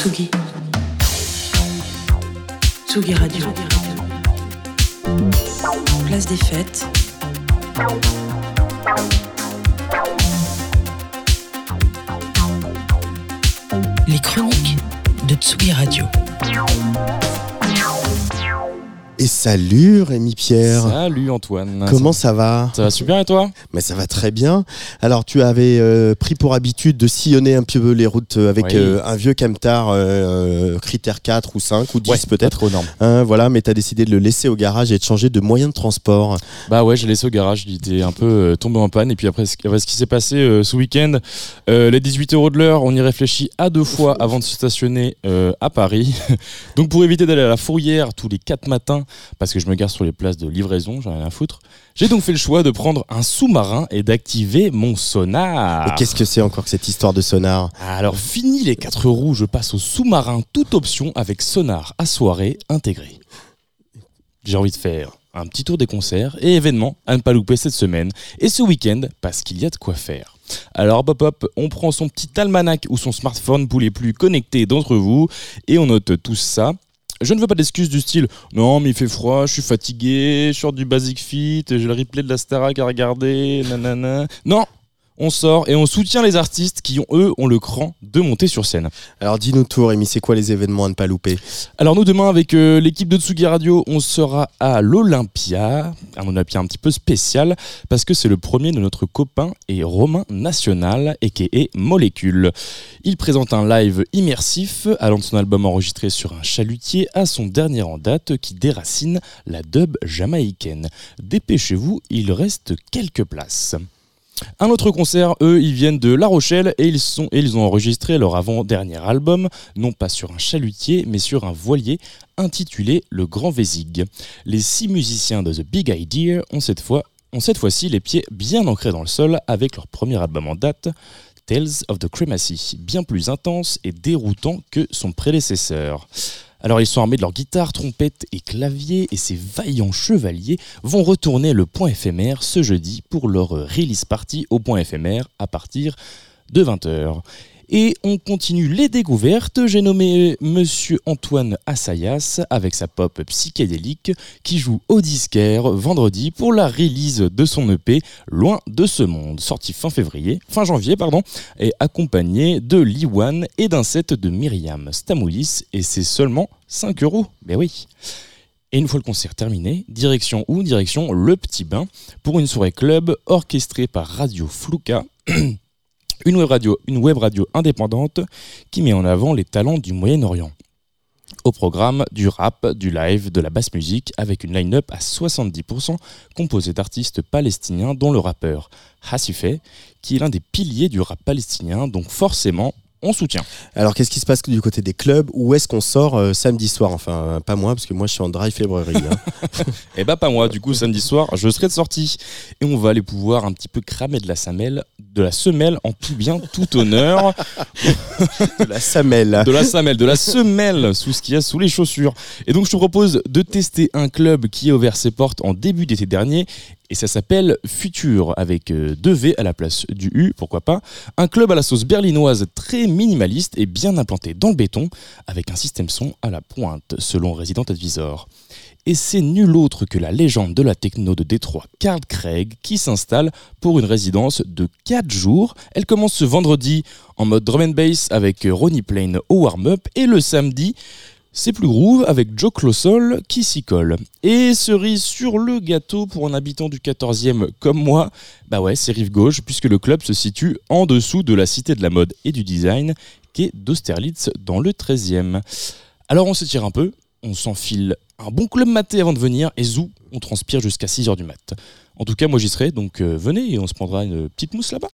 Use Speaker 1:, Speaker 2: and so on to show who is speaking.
Speaker 1: Tsugi. Tsugi Radio. Place des fêtes. Les chroniques de Tsugi Radio.
Speaker 2: Et salut Rémi Pierre.
Speaker 3: Salut Antoine.
Speaker 2: Comment ça va
Speaker 3: Ça va super et toi
Speaker 2: Mais ça va très bien. Alors tu avais euh, pris pour habitude de sillonner un peu les routes avec
Speaker 3: Oui.
Speaker 2: euh, un vieux camtar euh, critère 4 ou 5 ou 10
Speaker 3: Ouais, pas
Speaker 2: peut-être. Hein, voilà, mais tu as décidé de le laisser au garage et de changer de moyen de transport.
Speaker 3: Bah ouais, j'ai laissé au garage, il était un peu euh, tombé en panne. Et puis après, ce, après ce qui s'est passé euh, ce week-end, euh, les 18 euros de l'heure, on y réfléchit à deux fois avant de se stationner euh, à Paris. Donc pour éviter d'aller à la fourrière tous les 4 matins, parce que je me gare sur les places de livraison, j'en ai rien à foutre, j'ai donc fait le choix de prendre un sous-marin et d'activer mon sonar.
Speaker 2: Et qu'est-ce que c'est encore que cette histoire de sonar?
Speaker 3: Alors fini les 4 roues, je passe au sous-marin, toute option avec sonar à soirée intégré. J'ai envie de faire un petit tour des concerts et événements à ne pas louper cette semaine et ce week-end parce qu'il y a de quoi faire. Alors hop hop, on prend son petit almanach ou son smartphone pour les plus connectés d'entre vous et on note tout ça. Je ne veux pas d'excuses du style non mais il fait froid, je suis fatigué, je sors du Basic Fit, j'ai le replay de la Starac à regarder, nanana. Non, on sort et on soutient les artistes qui ont eux ont le cran de monter sur scène.
Speaker 2: Alors dis-nous tout Rémi, c'est quoi les événements à ne pas louper?
Speaker 3: Alors nous demain avec euh, l'équipe de Tsugi Radio, on sera à l'Olympia, un Olympia un petit peu spécial parce que c'est le premier de notre copain et Romain National et Molécule. Il présente un live immersif allant de son album enregistré sur un chalutier à son dernier en date qui déracine la dub jamaïcaine. Dépêchez-vous, il reste quelques places. Un autre concert, eux, ils viennent de La Rochelle et ils, ont enregistré leur avant-dernier album, non pas sur un chalutier, mais sur un voilier intitulé Le Grand Vésig. Les six musiciens de The Big Idea ont cette fois ont cette fois-ci les pieds bien ancrés dans le sol avec leur premier album en date, Tales of the Cremacy, bien plus intense et déroutant que son prédécesseur. Alors ils sont armés de leurs guitares, trompettes et claviers et ces vaillants chevaliers vont retourner le point éphémère ce jeudi pour leur release party au point éphémère à partir de 20h. Et on continue les découvertes. J'ai nommé Monsieur Antoine Assayas avec sa pop psychédélique qui joue au disquaire vendredi pour la release de son EP Loin de ce monde, sorti fin février, fin janvier pardon, et accompagné de Liwan et d'un set de Myriam Stamoulis et c'est seulement 5 euros. Ben oui. Et une fois le concert terminé, direction ou direction Le Petit Bain pour une soirée club orchestrée par Radio Flouka. Une web, radio, une web radio indépendante qui met en avant les talents du Moyen-Orient. Au programme du rap, du live, de la basse musique, avec une line-up à 70% composée d'artistes palestiniens, dont le rappeur Hassifeh, qui est l'un des piliers du rap palestinien, donc forcément, on soutient.
Speaker 2: Alors qu'est-ce qui se passe du côté des clubs? Où est-ce qu'on sort euh, samedi soir? Enfin, euh, pas moi, parce que moi je suis en dry février. hein.
Speaker 3: Eh bah pas moi, du coup samedi soir, je serai de sortie. Et on va aller pouvoir un petit peu cramer de la semelle, de la semelle en tout bien, tout honneur.
Speaker 2: de la Samel.
Speaker 3: de la semelle, de la semelle sous ce qu'il y a sous les chaussures. Et donc je te propose de tester un club qui a ouvert ses portes en début d'été dernier et ça s'appelle Futur avec euh, deux V à la place du U, pourquoi pas. Un club à la sauce berlinoise très minimaliste et bien implanté dans le béton avec un système son à la pointe selon Resident Advisor. Et c'est nul autre que la légende de la techno de Détroit, Carl Craig, qui s'installe pour une résidence de 4 jours. Elle commence ce vendredi en mode drum and bass avec Ronnie Plain au warm-up et le samedi, c'est plus groove avec Joe Closol qui s'y colle. Et cerise sur le gâteau pour un habitant du 14e comme moi, bah ouais, c'est rive gauche puisque le club se situe en dessous de la cité de la mode et du design qui est d'Austerlitz dans le 13e. Alors on se tire un peu, on s'enfile un bon club maté avant de venir et zou, on transpire jusqu'à 6h du mat. En tout cas, moi j'y serai, donc euh, venez et on se prendra une petite mousse là-bas.